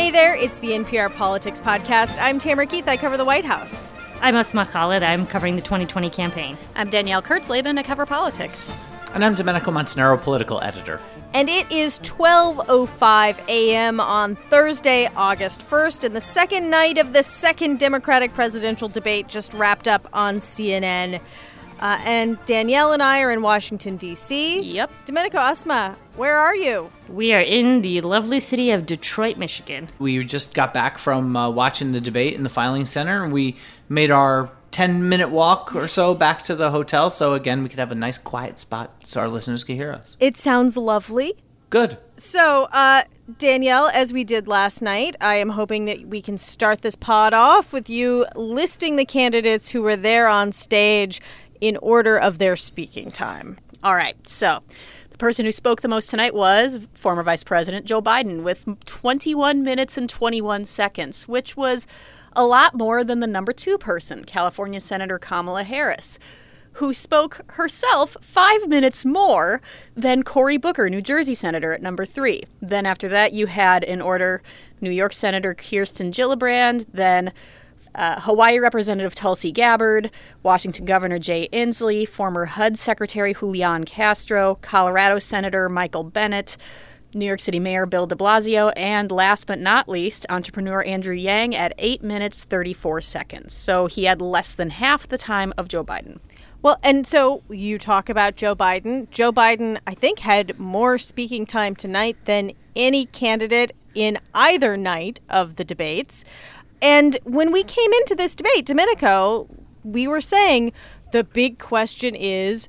Hey there, it's the NPR Politics Podcast. I'm Tamara Keith. I cover the White House. I'm Asma Khalid. I'm covering the 2020 campaign. I'm Danielle Kurtzleben. I cover politics. And I'm Domenico Montanaro, political editor. And it is 12:05 a.m. on Thursday, August 1st, and the second night of the second Democratic presidential debate just wrapped up on CNN. Uh, and Danielle and I are in Washington, D.C. Yep. Domenico Asma, where are you? We are in the lovely city of Detroit, Michigan. We just got back from uh, watching the debate in the filing center, and we made our 10 minute walk or so back to the hotel. So, again, we could have a nice quiet spot so our listeners could hear us. It sounds lovely. Good. So, uh, Danielle, as we did last night, I am hoping that we can start this pod off with you listing the candidates who were there on stage in order of their speaking time. All right. So, the person who spoke the most tonight was former Vice President Joe Biden with 21 minutes and 21 seconds, which was a lot more than the number two person, California Senator Kamala Harris, who spoke herself five minutes more than Cory Booker, New Jersey Senator, at number three. Then after that, you had in order New York Senator Kirsten Gillibrand, then uh, Hawaii Representative Tulsi Gabbard, Washington Governor Jay Inslee, former HUD Secretary Julian Castro, Colorado Senator Michael Bennet, New York City Mayor Bill de Blasio, and last but not least, entrepreneur Andrew Yang at 8 minutes 34 seconds. So he had less than half the time of Joe Biden. Well, and so you talk about Joe Biden. Joe Biden, I think, had more speaking time tonight than any candidate in either night of the debates. And when we came into this debate, Domenico, we were saying the big question is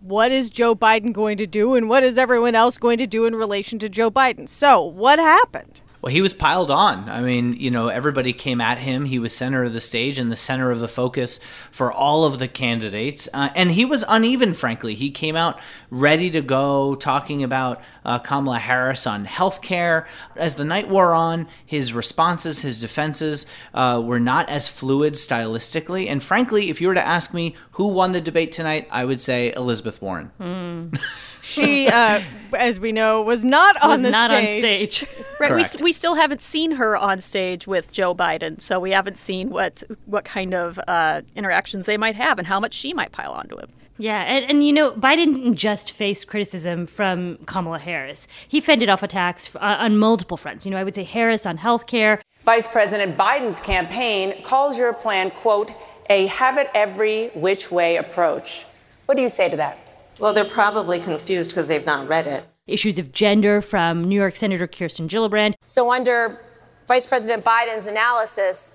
what is Joe Biden going to do and what is everyone else going to do in relation to Joe Biden? So, what happened? Well, he was piled on. I mean, you know, everybody came at him. He was center of the stage and the center of the focus for all of the candidates. Uh, and he was uneven, frankly. He came out ready to go, talking about uh, Kamala Harris on health care. As the night wore on, his responses, his defenses uh, were not as fluid stylistically. And frankly, if you were to ask me who won the debate tonight, I would say Elizabeth Warren. Mm. she, uh, as we know, was not on was the not stage. on stage. Right, we, st- we still haven't seen her on stage with Joe Biden, so we haven't seen what what kind of uh, interactions they might have and how much she might pile onto him. Yeah, and, and you know, Biden didn't just face criticism from Kamala Harris. He fended off attacks uh, on multiple fronts. You know, I would say Harris on health care. Vice President Biden's campaign calls your plan, quote, a have it every which way approach. What do you say to that? Well, they're probably confused because they've not read it. Issues of gender from New York Senator Kirsten Gillibrand. So, under Vice President Biden's analysis,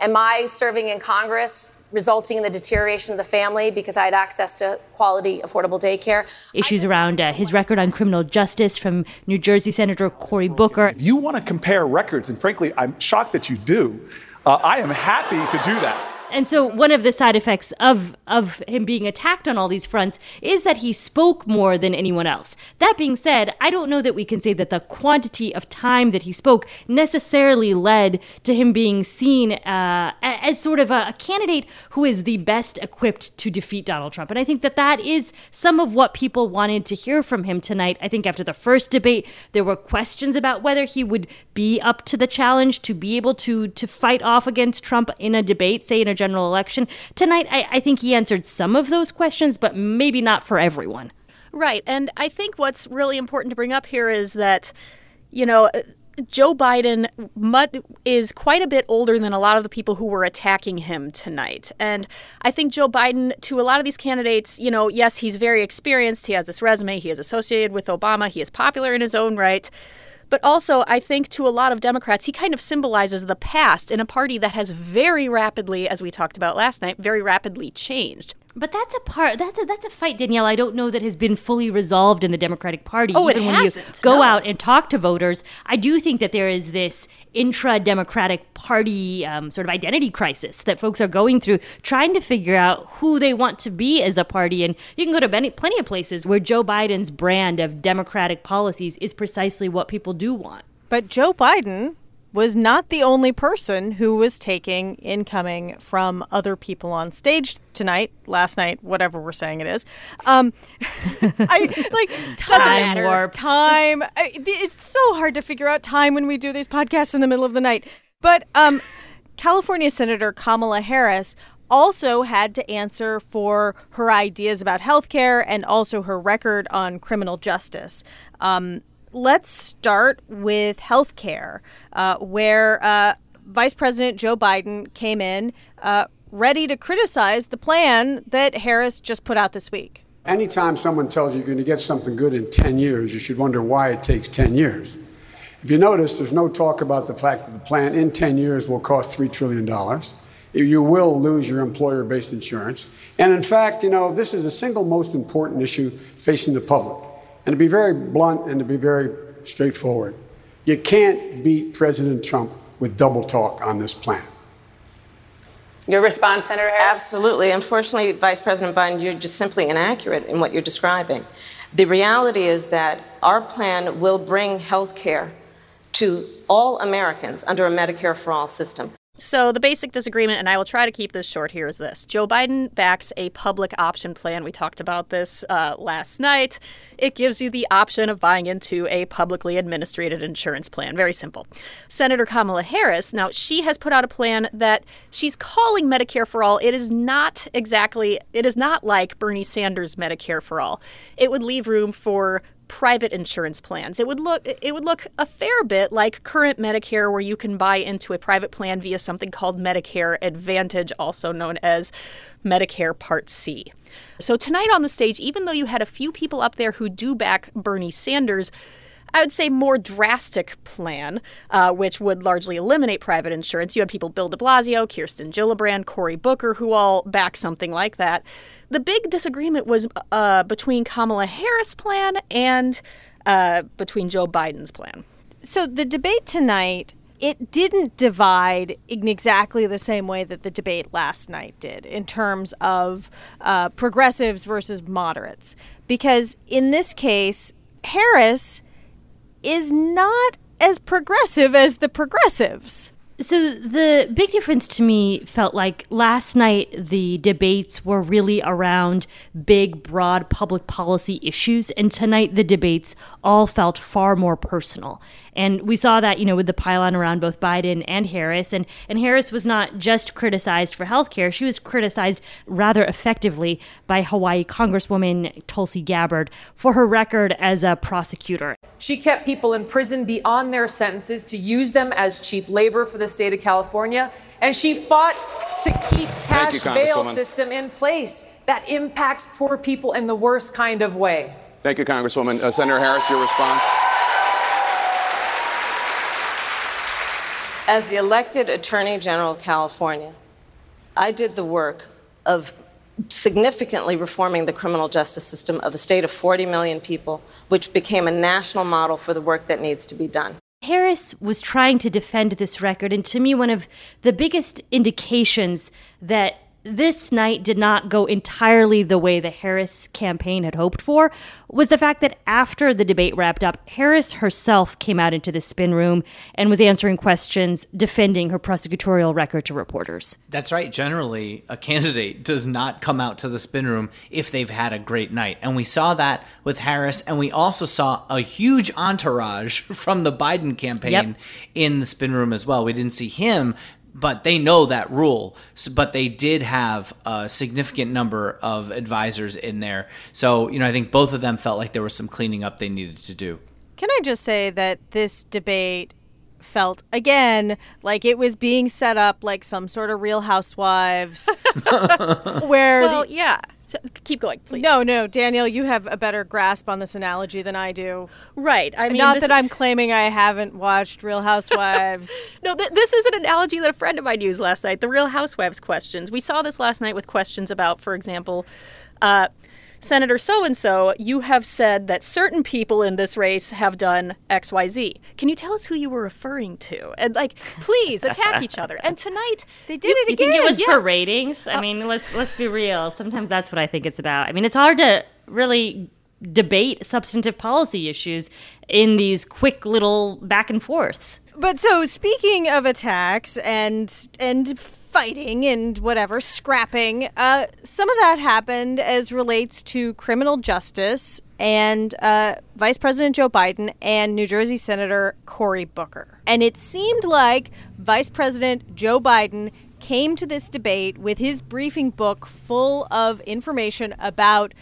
am I serving in Congress resulting in the deterioration of the family because I had access to quality, affordable daycare? Issues around uh, his record on criminal justice from New Jersey Senator Cory Booker. If You want to compare records, and frankly, I'm shocked that you do. Uh, I am happy to do that. And so one of the side effects of of him being attacked on all these fronts is that he spoke more than anyone else. That being said, I don't know that we can say that the quantity of time that he spoke necessarily led to him being seen uh, as sort of a, a candidate who is the best equipped to defeat Donald Trump. And I think that that is some of what people wanted to hear from him tonight. I think after the first debate, there were questions about whether he would be up to the challenge to be able to to fight off against Trump in a debate, say in a general election. Tonight, I, I think he answered some of those questions, but maybe not for everyone. Right. And I think what's really important to bring up here is that, you know, Joe Biden is quite a bit older than a lot of the people who were attacking him tonight. And I think Joe Biden, to a lot of these candidates, you know, yes, he's very experienced. He has this resume. He is associated with Obama. He is popular in his own right. But also, I think to a lot of Democrats, he kind of symbolizes the past in a party that has very rapidly, as we talked about last night, very rapidly changed. But that's a part. That's a that's a fight, Danielle. I don't know that has been fully resolved in the Democratic Party. Oh, it Even when hasn't, you go no. out and talk to voters, I do think that there is this intra-Democratic Party um, sort of identity crisis that folks are going through, trying to figure out who they want to be as a party. And you can go to many, plenty of places where Joe Biden's brand of Democratic policies is precisely what people do want. But Joe Biden was not the only person who was taking incoming from other people on stage tonight, last night, whatever we're saying it is. Um, I like doesn't Time matter. warp. Time. I, it's so hard to figure out time when we do these podcasts in the middle of the night. But um, California Senator Kamala Harris also had to answer for her ideas about healthcare and also her record on criminal justice. Um, let's start with healthcare, uh, where uh, Vice President Joe Biden came in uh, ready to criticize the plan that Harris just put out this week. Anytime someone tells you you're going to get something good in 10 years, you should wonder why it takes 10 years. If you notice, there's no talk about the fact that the plan in 10 years will cost $3 trillion. You will lose your employer based insurance. And in fact, you know, this is the single most important issue facing the public. And to be very blunt and to be very straightforward, you can't beat President Trump with double talk on this plan. Your response, Senator Harris? Absolutely. Unfortunately, Vice President Biden, you're just simply inaccurate in what you're describing. The reality is that our plan will bring health care to all Americans under a Medicare for All system. So, the basic disagreement, and I will try to keep this short here, is this Joe Biden backs a public option plan. We talked about this uh, last night. It gives you the option of buying into a publicly administered insurance plan. Very simple. Senator Kamala Harris, now, she has put out a plan that she's calling Medicare for All. It is not exactly, it is not like Bernie Sanders' Medicare for All. It would leave room for private insurance plans. It would look it would look a fair bit like current Medicare where you can buy into a private plan via something called Medicare Advantage also known as Medicare Part C. So tonight on the stage even though you had a few people up there who do back Bernie Sanders I would say more drastic plan, uh, which would largely eliminate private insurance. You had people Bill de Blasio, Kirsten Gillibrand, Cory Booker, who all back something like that. The big disagreement was uh, between Kamala Harris' plan and uh, between Joe Biden's plan. So the debate tonight it didn't divide in exactly the same way that the debate last night did in terms of uh, progressives versus moderates. Because in this case, Harris is not as progressive as the progressives. So the big difference to me felt like last night the debates were really around big, broad public policy issues, and tonight the debates all felt far more personal. And we saw that, you know, with the pylon around both Biden and Harris. And, and Harris was not just criticized for health care, she was criticized rather effectively by Hawaii Congresswoman Tulsi Gabbard for her record as a prosecutor. She kept people in prison beyond their sentences to use them as cheap labor for the state of California. And she fought to keep cash you, bail system in place that impacts poor people in the worst kind of way. Thank you, Congresswoman. Uh, Senator Harris, your response? As the elected Attorney General of California, I did the work of significantly reforming the criminal justice system of a state of 40 million people, which became a national model for the work that needs to be done. Harris was trying to defend this record, and to me, one of the biggest indications that this night did not go entirely the way the Harris campaign had hoped for was the fact that after the debate wrapped up, Harris herself came out into the spin room and was answering questions defending her prosecutorial record to reporters. That's right. Generally, a candidate does not come out to the spin room if they've had a great night. And we saw that with Harris, and we also saw a huge entourage from the Biden campaign Yep. in the spin room as well. We didn't see him, but they know that rule. S but they did have a significant number of advisors in there. So, you know, I think both of them felt like there was some cleaning up they needed to do. Can I just say that this debate felt again like it was being set up like some sort of Real Housewives, where Well, the- yeah. So, keep going, please. no, no, Danielle, you have a better grasp on this analogy than I do. Right. I mean, Not that I'm claiming I haven't watched Real Housewives. No, th- this is an analogy that a friend of mine used last night. The Real Housewives questions. We saw this last night with questions about, for example, uh, Senator so and so. You have said that certain people in this race have done X, Y, Z. Can you tell us who you were referring to? And like, please attack each other. And tonight they did it again. You again. think it was yeah. for ratings? I uh, mean, let's let's be real. Sometimes that's what I think it's about. I mean, it's hard to really debate substantive policy issues in these quick little back and forths. But so speaking of attacks and and fighting and whatever scrapping, uh, some of that happened as relates to criminal justice and uh, Vice President Joe Biden and New Jersey Senator Cory Booker. And it seemed like Vice President Joe Biden came to this debate with his briefing book full of information about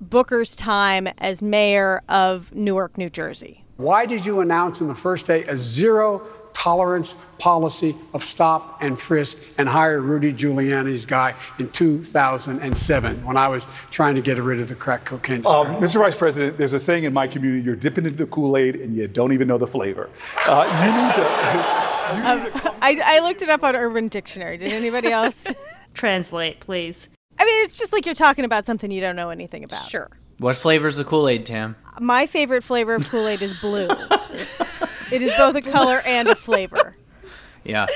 Booker's time as mayor of Newark, New Jersey. Why did you announce in the first day a zero tolerance policy of stop and frisk and hire Rudy Giuliani's guy in 2007 when I was trying to get rid of the crack cocaine? Um, Mr. Vice President, there's a saying in my community: you're dipping into the Kool-Aid and you don't even know the flavor. Uh, you need to. Um, I, I looked it up on Urban Dictionary. Did anybody else? Translate, please. I mean, it's just like you're talking about something you don't know anything about. Sure. What flavor's the Kool Aid, Tam? My favorite flavor of Kool Aid is blue. it is both a color and a flavor. Yeah.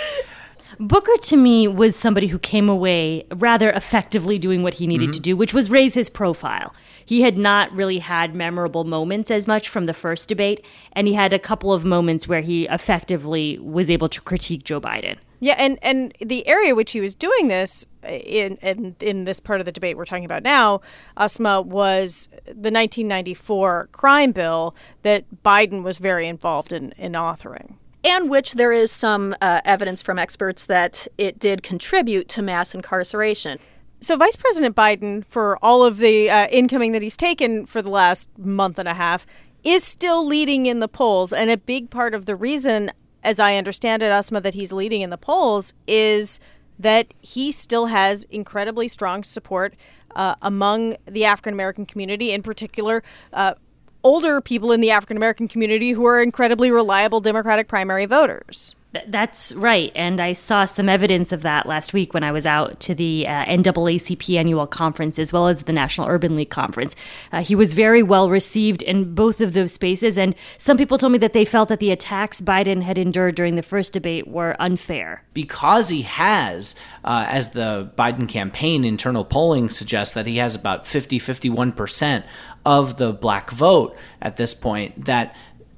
Booker to me was somebody who came away rather effectively doing what he needed Mhm. to do, which was raise his profile. He had not really had memorable moments as much from the first debate, and he had a couple of moments where he effectively was able to critique Joe Biden. Yeah, and and the area which he was doing this in in in this part of the debate we're talking about now, Asma was the 1994 crime bill that Biden was very involved in in authoring. and which there is some uh, evidence from experts that it did contribute to mass incarceration. So, Vice President Biden, for all of the uh, incoming that he's taken for the last month and a half, is still leading in the polls. And a big part of the reason, as I understand it, Asma, that he's leading in the polls is that he still has incredibly strong support uh, among the African American community, in particular. Uh, older people in the African American community who are incredibly reliable Democratic primary voters. Th- That's right. And I saw some evidence of that last week when I was out to the uh, NAACP annual conference as well as the National Urban League conference. Uh, he was very well received in both of those spaces. And some people told me that they felt that the attacks Biden had endured during the first debate were unfair. because he has, uh, as the Biden campaign internal polling suggests, that he has about 50, 51% of the black vote at this point, that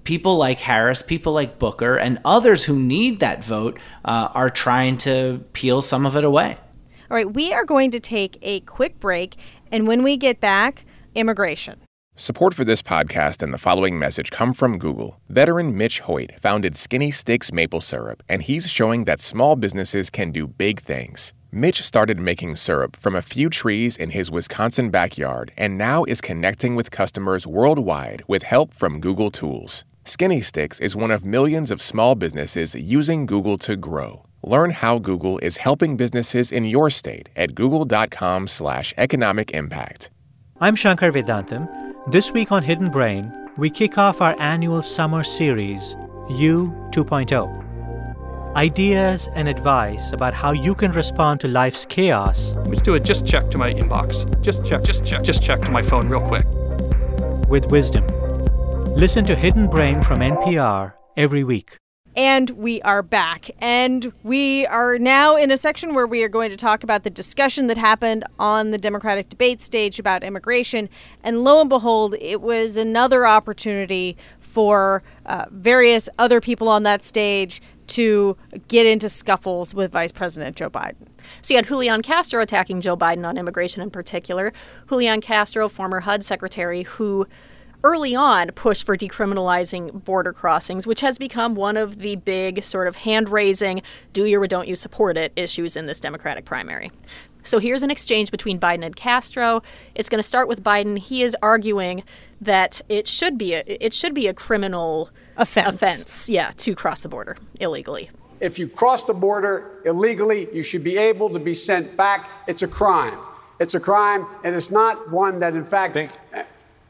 people like Harris, people like Booker, and others who need that vote uh, are trying to peel some of it away. All right, we are going to take a quick break. And when we get back, immigration. Support for this podcast and the following message come from Google. Veteran Mitch Hoyt founded Skinny Sticks Maple Syrup, and he's showing that small businesses can do big things. Mitch started making syrup from a few trees in his Wisconsin backyard and now is connecting with customers worldwide with help from Google Tools. Skinny Sticks is one of millions of small businesses using Google to grow. Learn how Google is helping businesses in your state at google.com/slash economic impact. I'm Shankar Vedantam. This week on Hidden Brain, we kick off our annual summer series, You 2.0. Ideas and advice about how you can respond to life's chaos Let's do a just check to my inbox. Just check, just check, just check to my phone real quick. with wisdom. Listen to Hidden Brain from NPR every week. And we are back. And we are now in a section where we are going to talk about the discussion that happened on the Democratic debate stage about immigration. And lo and behold, it was another opportunity for uh, various other people on that stage to get into scuffles with Vice President Joe Biden. So you had Julian Castro attacking Joe Biden on immigration in particular. Julian Castro, former HUD secretary, who early on push for decriminalizing border crossings, which has become one of the big sort of hand raising, do you or don't you support it issues in this Democratic primary. So here's an exchange between Biden and Castro. It's going to start with Biden. He is arguing that it should be a, it should be a criminal offense. offense, yeah, to cross the border illegally. If you cross the border illegally, you should be able to be sent back. It's a crime. It's a crime, and it's not one that, in fact. Thank,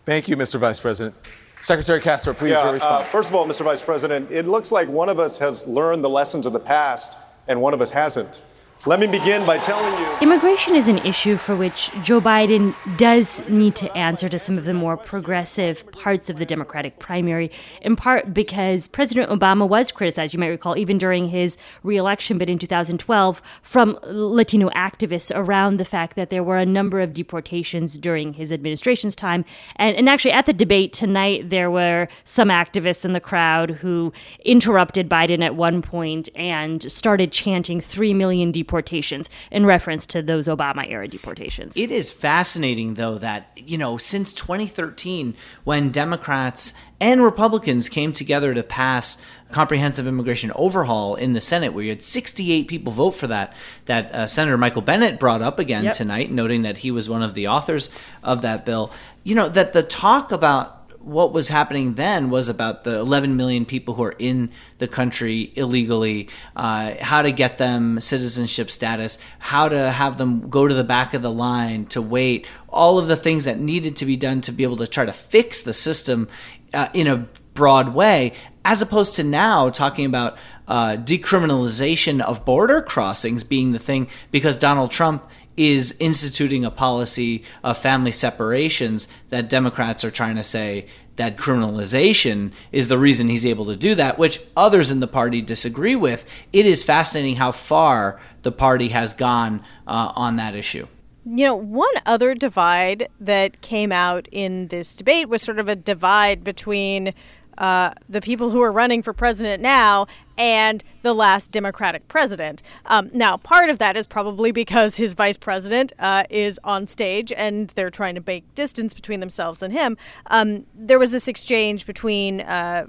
thank you, Mr. Vice President. Secretary Castro, please Yeah, your uh, first of all, Mr. Vice President, it looks like one of us has learned the lessons of the past and one of us hasn't. Let me begin by telling you. Immigration is an issue for which Joe Biden does need to answer to some of the more progressive parts of the Democratic primary, in part because President Obama was criticized, you might recall, even during his reelection bid in 2012, from Latino activists around the fact that there were a number of deportations during his administration's time. And, and actually, at the debate tonight, there were some activists in the crowd who interrupted Biden at one point and started chanting 3 million deportations deportations in reference to those Obama era deportations. It is fascinating, though, that, you know, since 2013, when Democrats and Republicans came together to pass comprehensive immigration overhaul in the Senate, where you had 68 people vote for that, that uh, Senator Michael Bennet brought up again yep. tonight, noting that he was one of the authors of that bill. You know, that the talk about what was happening then was about the 11 million people who are in the country illegally, uh, how to get them citizenship status, how to have them go to the back of the line to wait, all of the things that needed to be done to be able to try to fix the system uh, in a broad way, as opposed to now talking about uh, decriminalization of border crossings being the thing because Donald Trump is instituting a policy of family separations that Democrats are trying to say that criminalization is the reason he's able to do that, which others in the party disagree with. It is fascinating how far the party has gone uh, on that issue. You know, one other divide that came out in this debate was sort of a divide between uh, the people who are running for president now and the last Democratic president. Um, now, part of that is probably because his vice president uh, is on stage and they're trying to make distance between themselves and him. Um, there was this exchange between. Uh,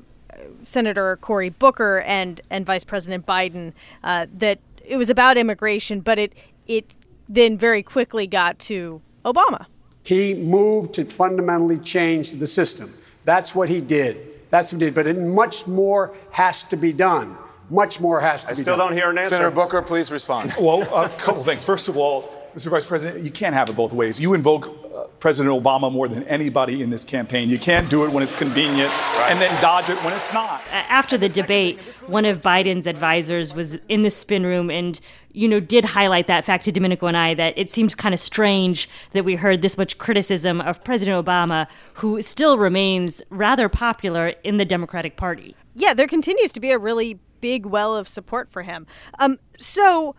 Senator Cory Booker and and Vice President Biden uh, that it was about immigration, but it it then very quickly got to Obama. He moved to fundamentally change the system. That's what he did. That's indeed. he did. But much more has to be done. Much more has to I be done. I still don't hear an answer. Senator Booker, please respond. well, a couple things. First of all, Mr. Vice President, you can't have it both ways. You invoke President Obama more than anybody in this campaign. You can't do it when it's convenient right. and then dodge it when it's not. After the debate, one of Biden's advisors was in the spin room and you know did highlight that fact to Domenico and I that it seems kind of strange that we heard this much criticism of President Obama who still remains rather popular in the Democratic Party. Yeah, there continues to be a really big well of support for him. Um so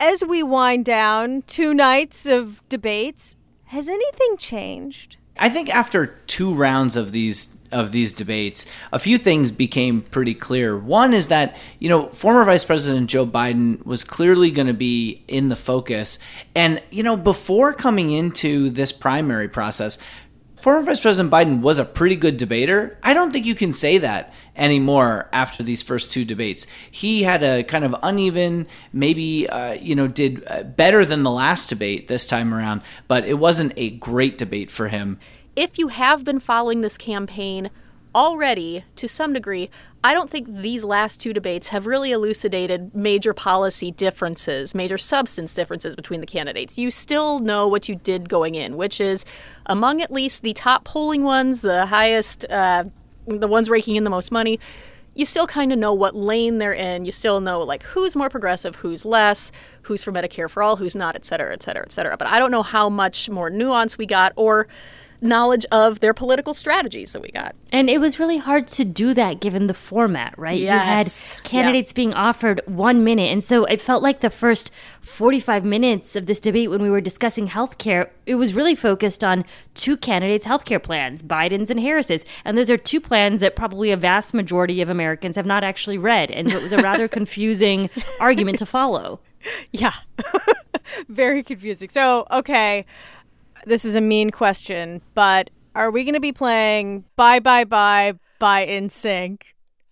as we wind down two nights of debates, has anything changed? I think after two rounds of these of these debates, a few things became pretty clear. One is that, you know, former Vice President Joe Biden was clearly going to be in the focus. And, you know, before coming into this primary process, former Vice President Biden was a pretty good debater. I don't think you can say that anymore after these first two debates. He had a kind of uneven, maybe, uh, you know, did uh, better than the last debate this time around, but it wasn't a great debate for him. If you have been following this campaign already to some degree, I don't think these last two debates have really elucidated major policy differences, major substance differences between the candidates. You still know what you did going in, which is among at least the top polling ones, the highest, uh, the ones raking in the most money. You still kind of know what lane they're in. You still know like who's more progressive, who's less, who's for Medicare for all, who's not, et cetera, et cetera, et cetera. But I don't know how much more nuance we got or knowledge of their political strategies that we got. And it was really hard to do that given the format, right? Yes. You had candidates yeah. being offered one minute. And so it felt like the first 45 minutes of this debate when we were discussing healthcare, it was really focused on two candidates' healthcare plans, Biden's and Harris's. And those are two plans that probably a vast majority of Americans have not actually read. And so it was a rather confusing argument to follow. Yeah. Very confusing. So, okay this is a mean question, but are we going to be playing Bye Bye Bye by NSYNC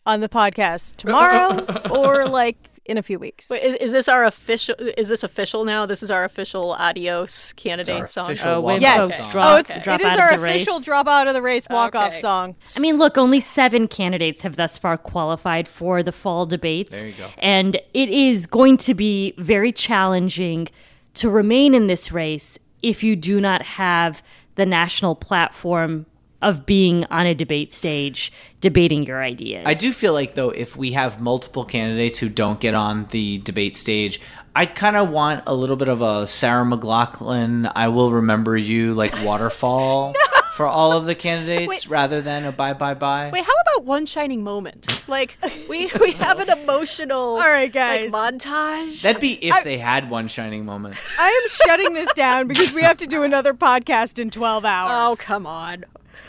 on the podcast tomorrow or like in a few weeks? Wait, is, is, this our official? Is this official now? This is our official adios candidate oh, song. Oh, wait, yes. Song. Drop, oh, it's, drop it is our official race. drop out of the race walk off Okay. song. I mean, look, only seven candidates have thus far qualified for the fall debates. There you go. And it is going to be very challenging to remain in this race if you do not have the national platform of being on a debate stage debating your ideas. I do feel like though if we have multiple candidates who don't get on the debate stage, I kind of want a little bit of a Sarah McLachlan, I will remember you like waterfall for all of the candidates Wait. rather than a bye bye bye. Wait, how about one shining moment? Like we we have an emotional all right, guys. like, montage. That'd be if they had one shining moment. I am shutting this down because we have to do another podcast in 12 hours. Oh, come on.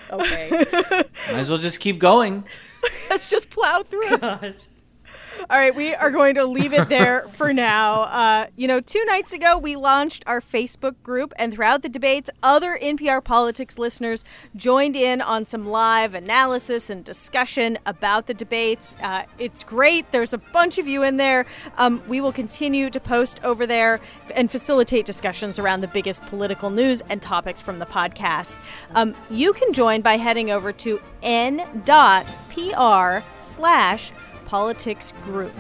Okay. Might as well just keep going. Let's just plow through. All right, we are going to leave it there for now. Uh, you know, two nights ago, we launched our Facebook group, and throughout the debates, other NPR Politics listeners joined in on some live analysis and discussion about the debates. Uh, it's great. There's a bunch of you in there. Um, we will continue to post over there and facilitate discussions around the biggest political news and topics from the podcast. Um, you can join by heading over to n.pr slash politics group.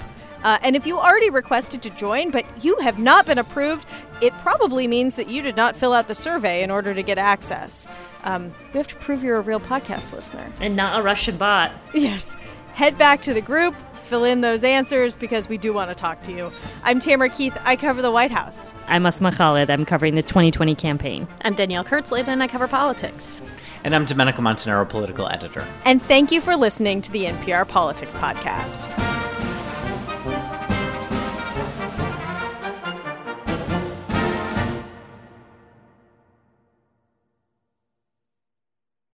Uh, and if you already requested to join, but you have not been approved, it probably means that you did not fill out the survey in order to get access. Um, you have to prove you're a real podcast listener. and not a Russian bot. Yes. Head back to the group, fill in those answers because we do want to talk to you. I'm Tamara Keith. I cover the White House. I'm Asma Khalid. I'm covering the 2020 campaign. I'm Danielle Kurtzleben. I cover politics. And I'm Domenico Montanaro, political editor. And thank you for listening to the NPR Politics Podcast.